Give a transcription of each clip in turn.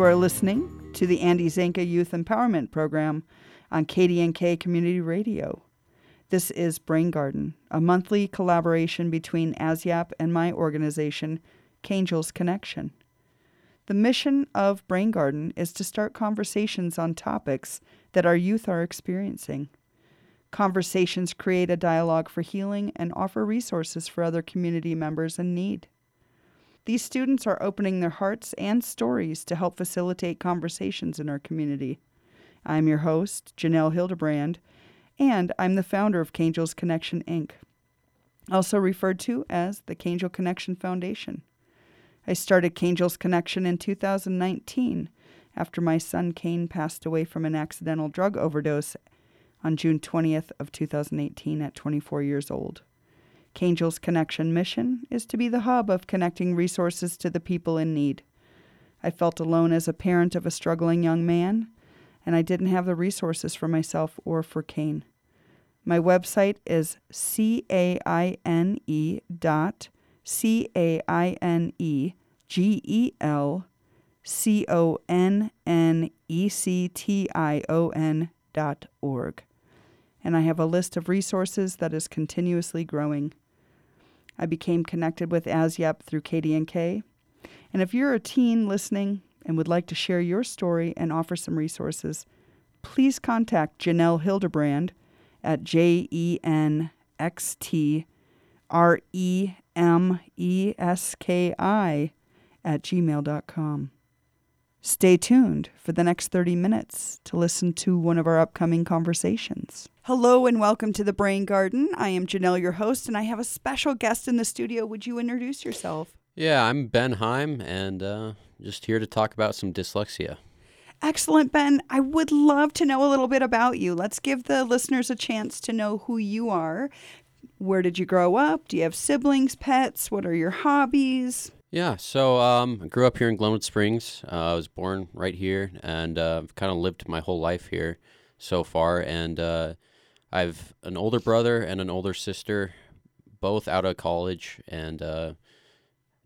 You are listening to the Andy Zanca Youth Empowerment Program on KDNK Community Radio. This is Brain Garden, a monthly collaboration between AZYEP and my organization, Cangels Connection. The mission of Brain Garden is to start conversations on topics that our youth are experiencing. Conversations create a dialogue for healing and offer resources for other community members in need. These students are opening their hearts and stories to help facilitate conversations in our community. I'm your host, Jenell Hilderbrand, and I'm the founder of Cangels Connection Inc., also referred to as the Cangel Connection Foundation. I started Cangels Connection in 2019 after my son Caine passed away from an accidental drug overdose on June 20th of 2018 at 24 years old. Cangel's Connection mission is to be the hub of connecting resources to the people in need. I felt alone as a parent of a struggling young man, and I didn't have the resources for myself or for Caine. My website is c a i n e dot c a i n e g e l c o n n e c t i o n dot org and I have a list of resources that is continuously growing. I became connected with AZYEP through KDNK. And if you're a teen listening and would like to share your story and offer some resources, please contact Jenell Hilderbrand at J E N X T R E M E S K I at gmail.com. Stay tuned for the next 30 minutes to listen to one of our upcoming conversations. Hello and welcome to the Brain Garden. I am Jenell, your host, and I have a special guest in the studio. Would you introduce yourself? Yeah, I'm Ben Haim, and uh, just here to talk about some dyslexia. Excellent, Ben. I would love to know a little bit about you. Let's give the listeners a chance to know who you are. Where did you grow up? Do you have siblings, pets? What are your hobbies? Yeah, so um, I grew up here in Glenwood Springs. Uh, I was born right here, and uh, I've kind of lived my whole life here so far. And uh, I've an older brother and an older sister, both out of college, and uh,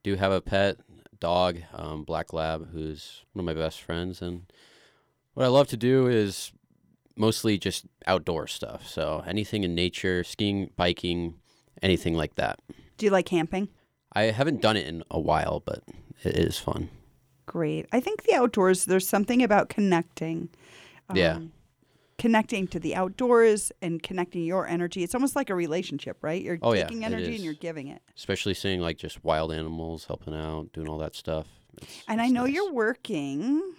do have a pet dog, um, Black Lab, who's one of my best friends. And what I love to do is mostly just outdoor stuff. So anything in nature, skiing, biking, anything like that. Do you like camping? I haven't done it in a while, but it is fun. Great. I think the outdoors, there's something about connecting. Um, yeah. Connecting to the outdoors and connecting your energy. It's almost like a relationship, right? You're oh, taking yeah, energy and you're giving it. Especially seeing like just wild animals helping out, doing all that stuff. It's, and it's I know nice. you're working.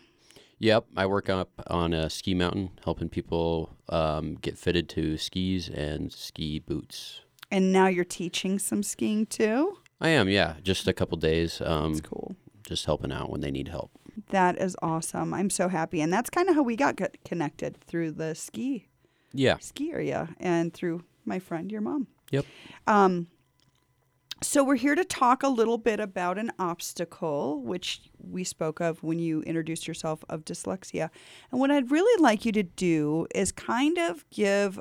Yep, I work up on a ski mountain, helping people um, get fitted to skis and ski boots. And now you're teaching some skiing too. I am, yeah. Just a couple days. Um, that's cool. Just helping out when they need help. That is awesome. I'm so happy, and that's kind of how we got connected through the ski. Yeah. Ski area, and through my friend, your mom. Yep. Um. So we're here to talk a little bit about an obstacle, which we spoke of when you introduced yourself of dyslexia. And what I'd really like you to do is kind of give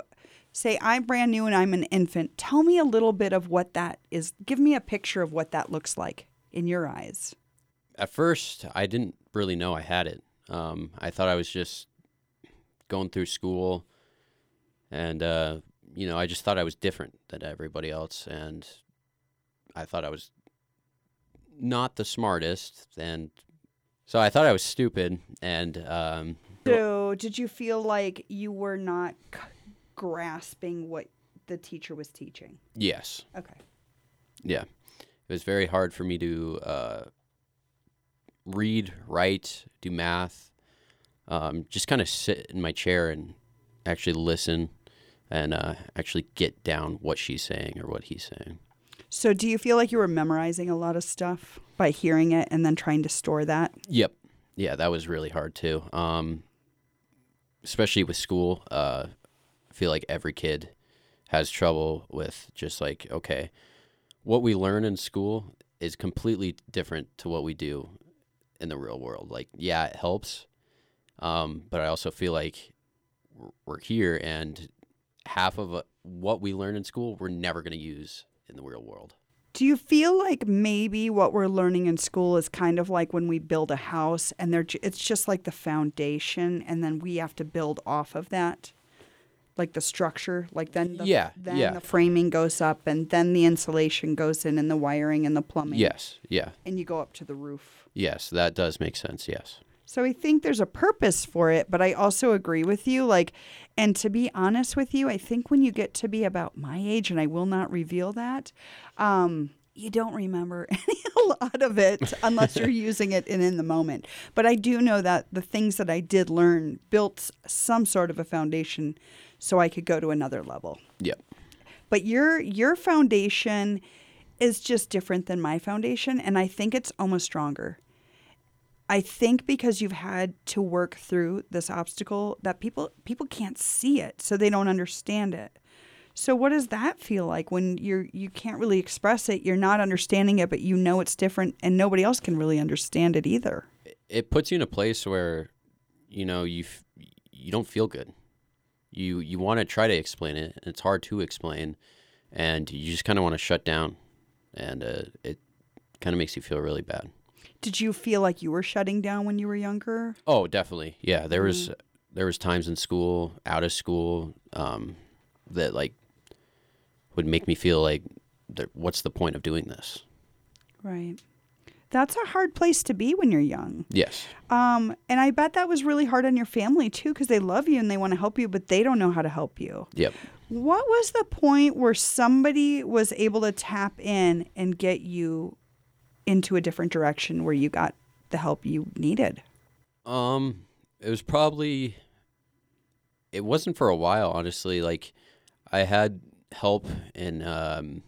say I'm brand new and I'm an infant. Tell me a little bit of what that is. Give me a picture of what that looks like in your eyes. At first, I didn't really know I had it. Um, I thought I was just going through school, and uh, you know, I just thought I was different than everybody else, and I thought I was not the smartest, and so I thought I was stupid. And um, so, did you feel like you were not grasping what the teacher was teaching? Yes. Okay. Yeah. It was very hard for me to uh, read, write, do math, um, just kind of sit in my chair and actually listen and uh, actually get down what she's saying or what he's saying. So, do you feel like you were memorizing a lot of stuff by hearing it and then trying to store that? Yep. Yeah, that was really hard too. Um, especially with school. Uh, feel like every kid has trouble with just like okay, what we learn in school is completely different to what we do in the real world. Like, yeah, it helps, um, but I also feel like we're here and half of uh, what we learn in school we're never going to use in the real world. Do you feel like maybe what we're learning in school is kind of like when we build a house and they're, it's just like the foundation and then we have to build off of that? Like the structure, like then the, Yeah, then yeah. the framing goes up and then the insulation goes in and the wiring and the plumbing. Yes. Yeah. And you go up to the roof. Yes. That does make sense. Yes. So I think there's a purpose for it, but I also agree with you. Like, and to be honest with you, I think when you get to be about my age, and I will not reveal that, um, you don't remember any a lot of it unless you're using it in, in the moment. But I do know that the things that I did learn built some sort of a foundation so I could go to another level. Yep. But your your foundation is just different than my foundation, and I think it's almost stronger. I think because you've had to work through this obstacle that people people can't see it, so they don't understand it. So what does that feel like when you're you can't really express it, you're not understanding it, but you know it's different and nobody else can really understand it either. It puts you in a place where, you know, you f- you don't feel good. You you want to try to explain it, and it's hard to explain, and you just kind of want to shut down, and uh, it kind of makes you feel really bad. Did you feel like you were shutting down when you were younger? Oh, definitely. Yeah, there was Mm. there was times in school, out of school, um, that like would make me feel like, what's the point of doing this? Right. That's a hard place to be when you're young. Yes. Um, and I bet that was really hard on your family too, because they love you and they want to help you, but they don't know how to help you. Yep. What was the point where somebody was able to tap in and get you into a different direction where you got the help you needed? Um, it was probably. It wasn't for a while, honestly. Like, I had help in um,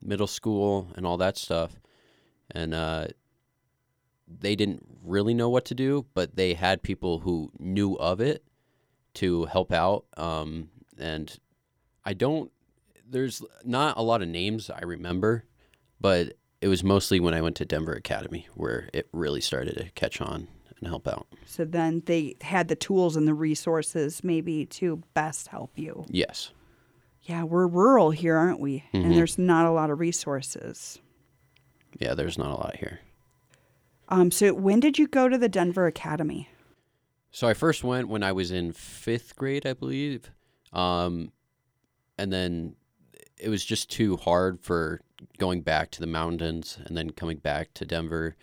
middle school and all that stuff, and uh, they didn't really know what to do, but they had people who knew of it to help out. Um, and I don't. There's not a lot of names I remember, but it was mostly when I went to Denver Academy where it really started to catch on and help out. So then they had the tools and the resources maybe to best help you. Yes. Yeah, we're rural here, aren't we? Mhm. And there's not a lot of resources. Yeah, there's not a lot here. Um, so when did you go to the Denver Academy? So I first went when I was in fifth grade, I believe. Um, and then it was just too hard for going back to the mountains and then coming back to Denver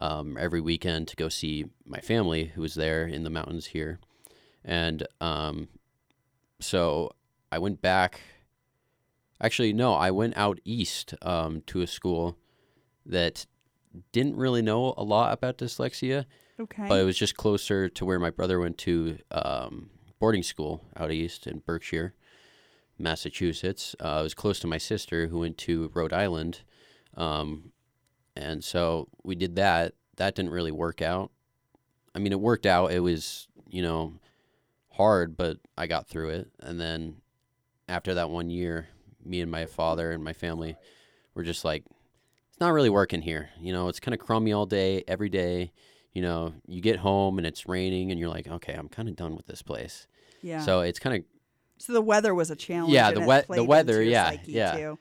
um, every weekend to go see my family who was there in the mountains here. And um, so I went back. Actually, no, I went out east um, to a school that didn't really know a lot about dyslexia Okay. but it was just closer to where my brother went to um, boarding school out east in Berkshire, Massachusetts. Uh, it was close to my sister who went to Rhode Island, um, and so we did that. That didn't really work out. I mean, it worked out. It was you know hard, but I got through it. And then after that one year, me and my father and my family were just like, not really working here. You know, it's kind of crummy all day, every day you know, you get home and it's raining and you're like, okay, I'm kind of done with this place. yeah. So, it's kind of, So the weather was a challenge. Yeah, the wet- the weather, yeah, yeah. too.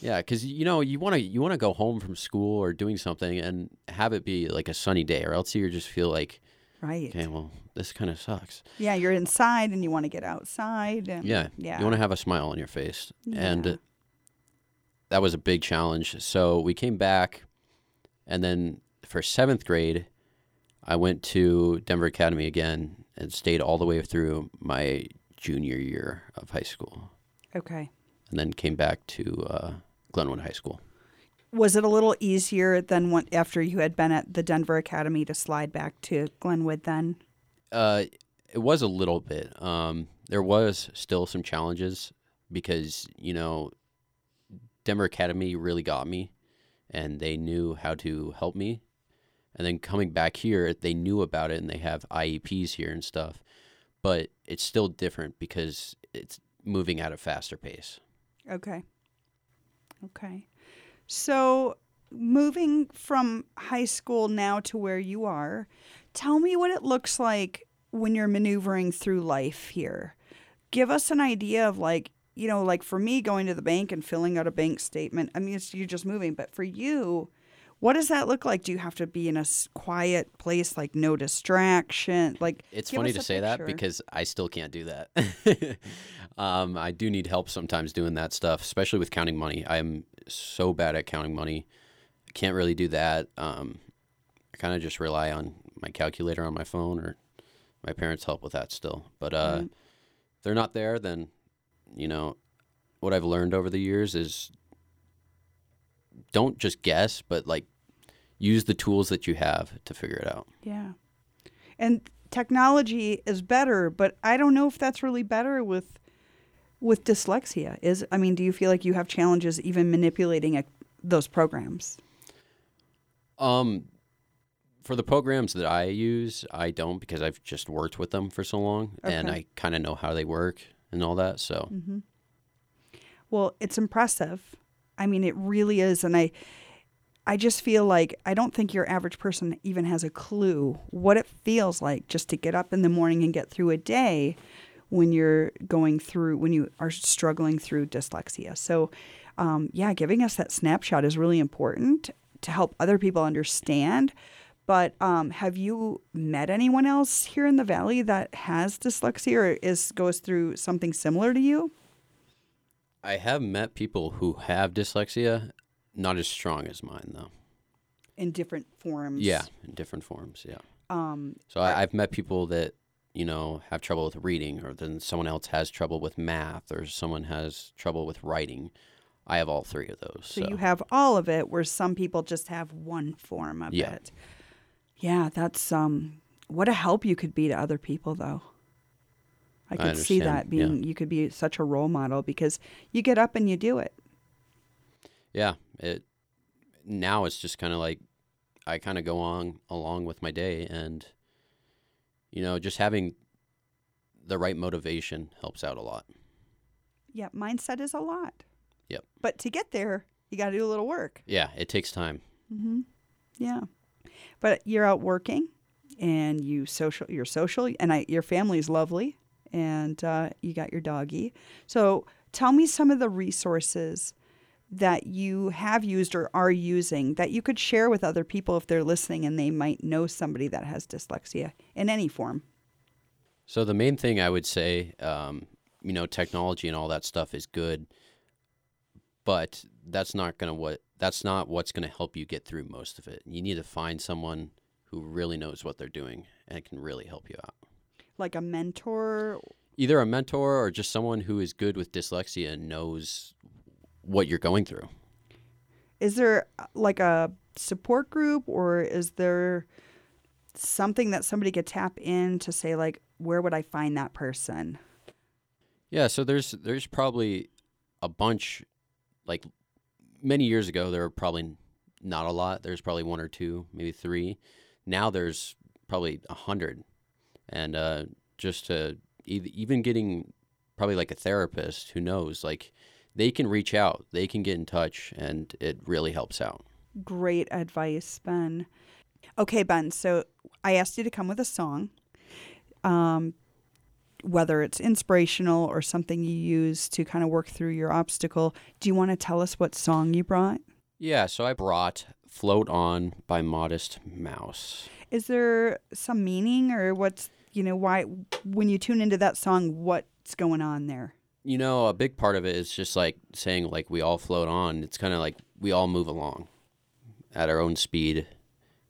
yeah, because you know, you want to you want to go home from school or doing something and have it be like a sunny day, or else you just feel like, Right. okay, well, this kind of sucks. Yeah, you're inside and you want to get outside. And, Yeah, Yeah. you want to have a smile on your face, Yeah. and that was a big challenge. So we came back, and then for seventh grade, I went to Denver Academy again and stayed all the way through my junior year of high school. Okay. and then came back to uh, Glenwood High School. Was it a little easier than what, after you had been at the Denver Academy to slide back to Glenwood then? Uh, it was a little bit. Um, there was still some challenges because you know Denver Academy really got me, and they knew how to help me. And then coming back here, they knew about it, and they have IEPs here and stuff. But it's still different because it's moving at a faster pace. Okay. Okay. So, moving from high school now to where you are, tell me what it looks like when you're maneuvering through life here. Give us an idea of like you know, like for me, going to the bank and filling out a bank statement, I mean, it's, you're just moving. But for you, what does that look like? Do you have to be in a quiet place, like no distraction? Like It's funny to say that because I still can't do that. um, I do need help sometimes doing that stuff, especially with counting money. I'm so bad at counting money. I can't really do that. Um, I kind of just rely on my calculator on my phone or my parents help with that still. But uh, Right. they're not there, then, you know, what I've learned over the years is don't just guess, but like use the tools that you have to figure it out. Yeah. And technology is better, but I don't know if that's really better with with dyslexia. Is I mean, do you feel like you have challenges even manipulating a, those programs? Um, for the programs that I use, I don't because I've just worked with them for so long, and I kind of know how they work and all that. So Mm-hmm. Well, it's impressive. I mean, it really is, and I I just feel like I don't think your average person even has a clue what it feels like just to get up in the morning and get through a day when you're going through when you are struggling through dyslexia. So, um, yeah, giving us that snapshot is really important to help other people understand. But um, have you met anyone else here in the valley that has dyslexia or is goes through something similar to you? I have met people who have dyslexia, not as strong as mine though. in different forms. Yeah, in different forms. Yeah. Um, So I, I've met people that you know have trouble with reading, or then someone else has trouble with math, or someone has trouble with writing. I have all three of those. so, So, you have all of it, where some people just have one form of Yeah. it. Yeah, that's um, what a help you could be to other people, though. I I could see that being you could be such a role model because you get up and you do it. yeah, it now it's just kind of like I kind of go on along with my day, and you know, just having the right motivation helps out a lot. Yeah, mindset is a lot. Yep. But to get there, you got to do a little work. Yeah, it takes time. Mm-hmm. Yeah, but you're out working, and you social. You're social, and I, your family's lovely, and uh, you got your doggy. So tell me some of the resources that you have used or are using that you could share with other people if they're listening and they might know somebody that has dyslexia in any form. So the main thing I would say, um, you know, technology and all that stuff is good, but that's not gonna what that's not what's gonna help you get through most of it. You need to find someone who really knows what they're doing and can really help you out. Like a mentor. Either a mentor or just someone who is good with dyslexia and knows what you're going through. Is there uh, like a support group or is there something that somebody could tap in to say like where would I find that person? Yeah, so there's there's probably a bunch like many years ago there were probably not a lot. There's probably one or two, maybe three. Now there's probably a hundred, and uh, just to even getting probably like a therapist who knows like they can reach out, they can get in touch, and it really helps out. Great advice, Ben. Okay, Ben. So I asked you to come with a song, um, whether it's inspirational or something you use to kind of work through your obstacle. Do you want to tell us what song you brought? Yeah, so I brought "Float On" by Modest Mouse. Is there some meaning or what's you know why when you tune into that song, what's going on there? You know, a big part of it is just like saying like we all float on. It's kind of like we all move along at our own speed.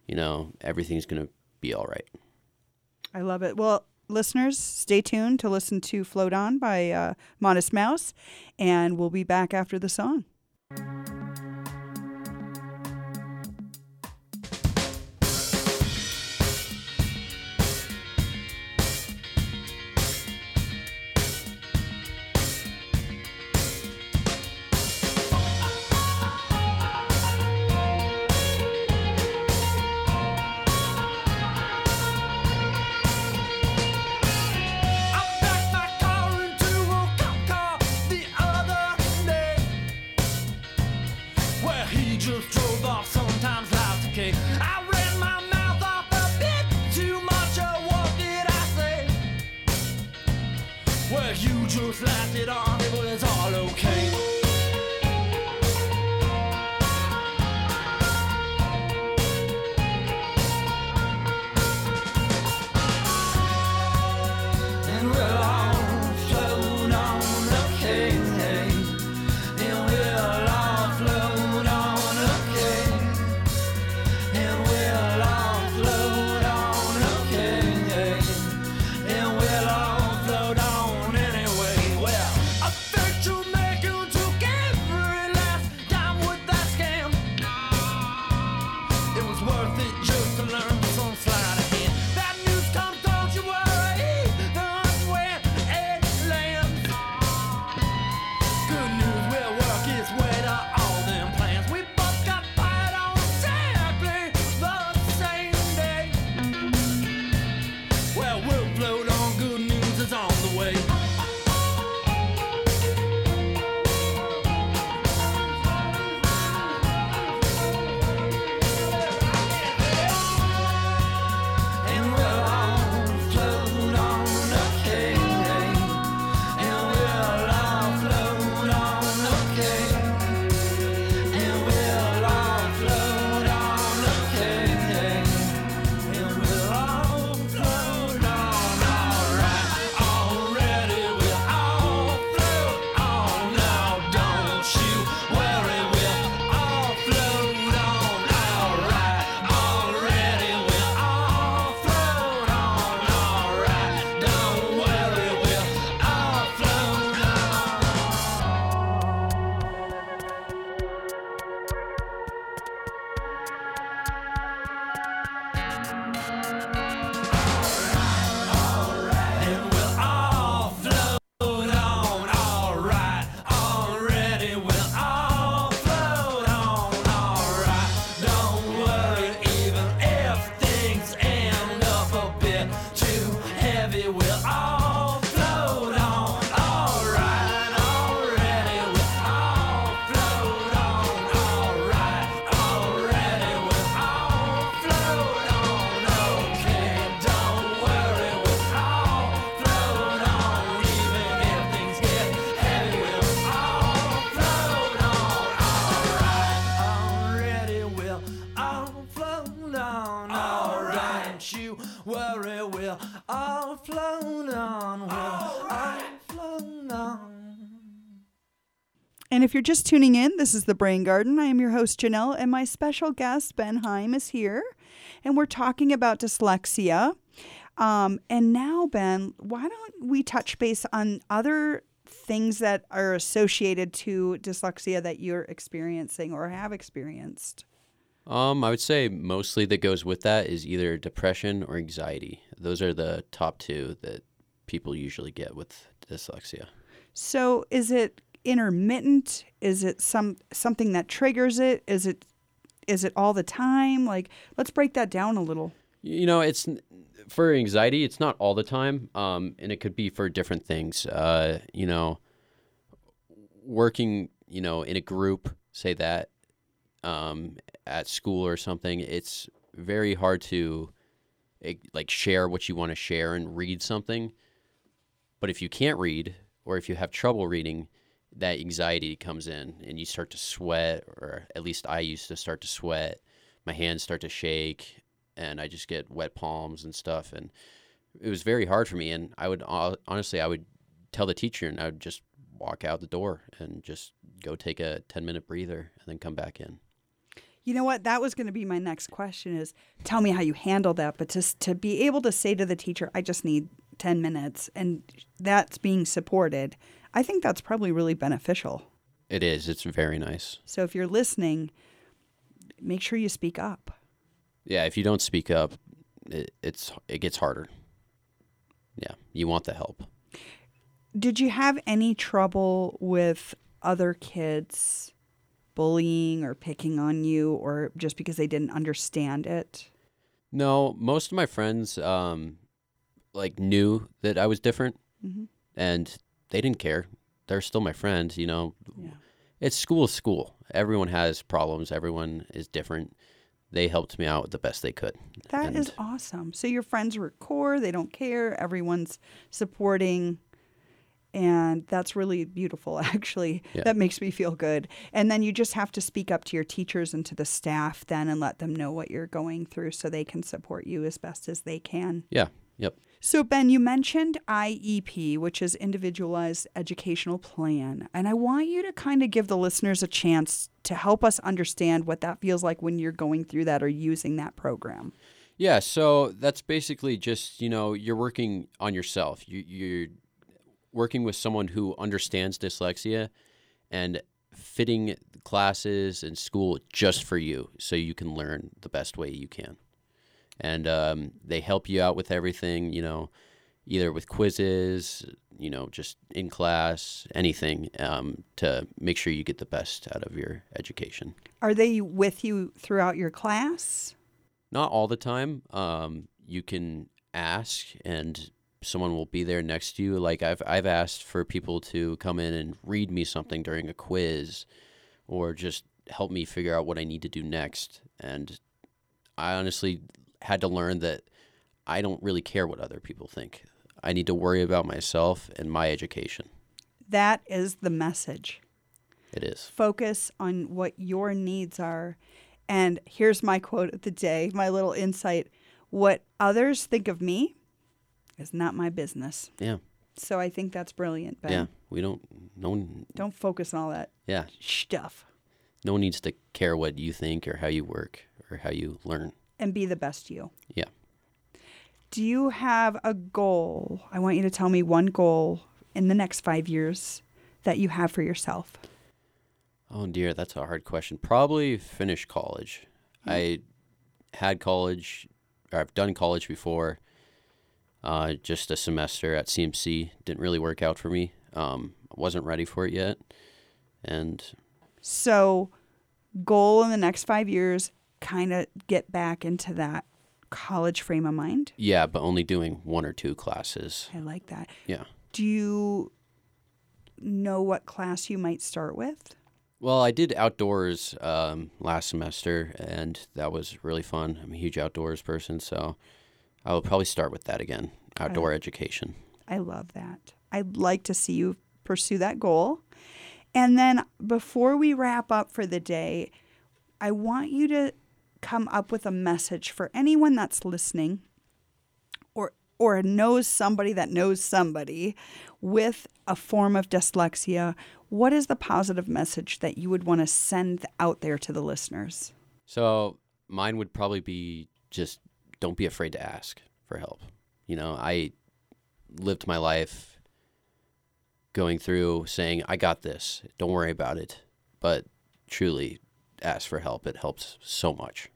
You know, everything's going to be all right. I love it. Well, listeners, stay tuned to listen to Float On by uh, Modest Mouse, and we'll be back after the song. If you're just tuning in, this is the Brain Garden. I am your host, Jenell, and my special guest, Ben Haim, is here. And we're talking about dyslexia. Um, and now, Ben, why don't we touch base on other things that are associated to dyslexia that you're experiencing or have experienced? Um, I would say mostly that goes with that is either depression or anxiety. Those are the top two that people usually get with dyslexia. So, is it intermittent? Is it some something that triggers it? Is it is it all the time? Like, let's break that down a little. You know, it's for anxiety. It's not all the time, um, and it could be for different things. Uh, you know, working, you know, in a group, say that, um, at school or something. It's very hard to, eh, like, share what you want to share and read something. But if you can't read, or if you have trouble reading, that anxiety comes in, and you start to sweat, or at least I used to start to sweat. My hands start to shake, and I just get wet palms and stuff. And it was very hard for me. And I would uh, honestly, I would tell the teacher, and I would just walk out the door and just go take a ten minute breather, and then come back in. You know what? That was going to be my next question is tell me how you handle that. But just to be able to say to the teacher, I just need 10 minutes and that's being supported, I think that's probably really beneficial. It is. It's very nice. So if you're listening, make sure you speak up. Yeah, if you don't speak up, it, it's it gets harder. Yeah, you want the help. Did you have any trouble with other kids bullying or picking on you or just because they didn't understand it? No, most of my friends um like knew that I was different Mhm. and they didn't care. They're still my friends, you know. Yeah. It's school is school. Everyone has problems, everyone is different. They helped me out the best they could. That is And- awesome. So your friends were core, they don't care, everyone's supporting. And that's really beautiful, actually. Yeah. That makes me feel good. And then you just have to speak up to your teachers and to the staff then and let them know what you're going through so they can support you as best as they can. Yeah. Yep. So, Ben, you mentioned IEP, which is Individualized Educational Plan. And I want you to kind of give the listeners a chance to help us understand what that feels like when you're going through that or using that program. Yeah, so that's basically just you know you're working on yourself. You, you're working with someone who understands dyslexia, and fitting classes and school just for you, so you can learn the best way you can. And um, they help you out with everything, you know, either with quizzes, you know, just in class, anything um, to make sure you get the best out of your education. Are they with you throughout your class? Not all the time. Um, you can ask, and someone will be there next to you. Like I've I've asked for people to come in and read me something during a quiz, or just help me figure out what I need to do next. And I honestly had to learn that I don't really care what other people think. I need to worry about myself and my education. That is the message. It is. Focus on what your needs are. And here's my quote of the day, my little insight. What others think of me is not my business. Yeah. So I think that's brilliant, Ben. Yeah. We don't. No one. Don't focus on all that Yeah. stuff No one needs to care what you think or how you work or how you learn. And be the best you. Yeah. Do you have a goal? I want you to tell me one goal in the next five years that you have for yourself. Oh dear, that's a hard question. Probably finish college. I had college, or I've done college before. Uh, just a semester at CMC didn't really work out for me. Um, I wasn't ready for it yet, and So, goal in the next five years, kind of get back into that college frame of mind. yeah, but only doing one or two classes. I like that. Yeah. Do you know what class you might start with? Well, I did outdoors um, last semester, and that was really fun. I'm a huge outdoors person, so I will probably start with that again. Outdoor education. I love that. I'd like to see you pursue that goal. And then before we wrap up for the day, I want you to come up with a message for anyone that's listening or or knows somebody that knows somebody with a form of dyslexia. What is the positive message that you would want to send out there to the listeners? So mine would probably be just don't be afraid to ask for help. You know, I lived my life going through saying, I got this, don't worry about it. But truly, ask for help. It helps so much.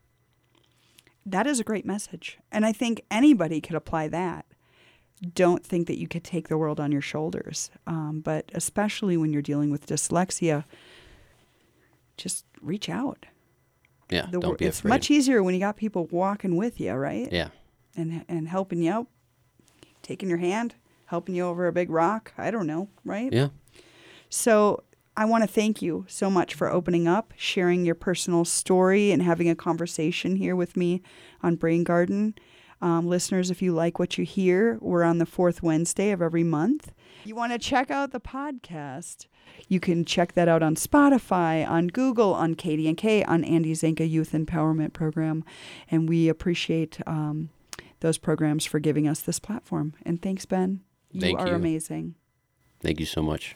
That is a great message. And I think anybody could apply that. Don't think that you could take the world on your shoulders. Um, but especially when you're dealing with dyslexia, just reach out. Yeah, The don't be it's afraid. much easier when you got people walking with you, right? yeah, And, and helping you out, taking your hand, helping you over a big rock. I don't know, right? yeah. So I want to thank you so much for opening up, sharing your personal story, and having a conversation here with me on Brain Garden. Um, listeners, if you like what you hear, we're on the fourth Wednesday of every month. You want to check out the podcast? You can check that out on Spotify, on Google, on KDNK, on Andy Zanca Youth Empowerment Program, and we appreciate um, those programs for giving us this platform. And thanks, Ben. You Thank are you. amazing. Thank you so much.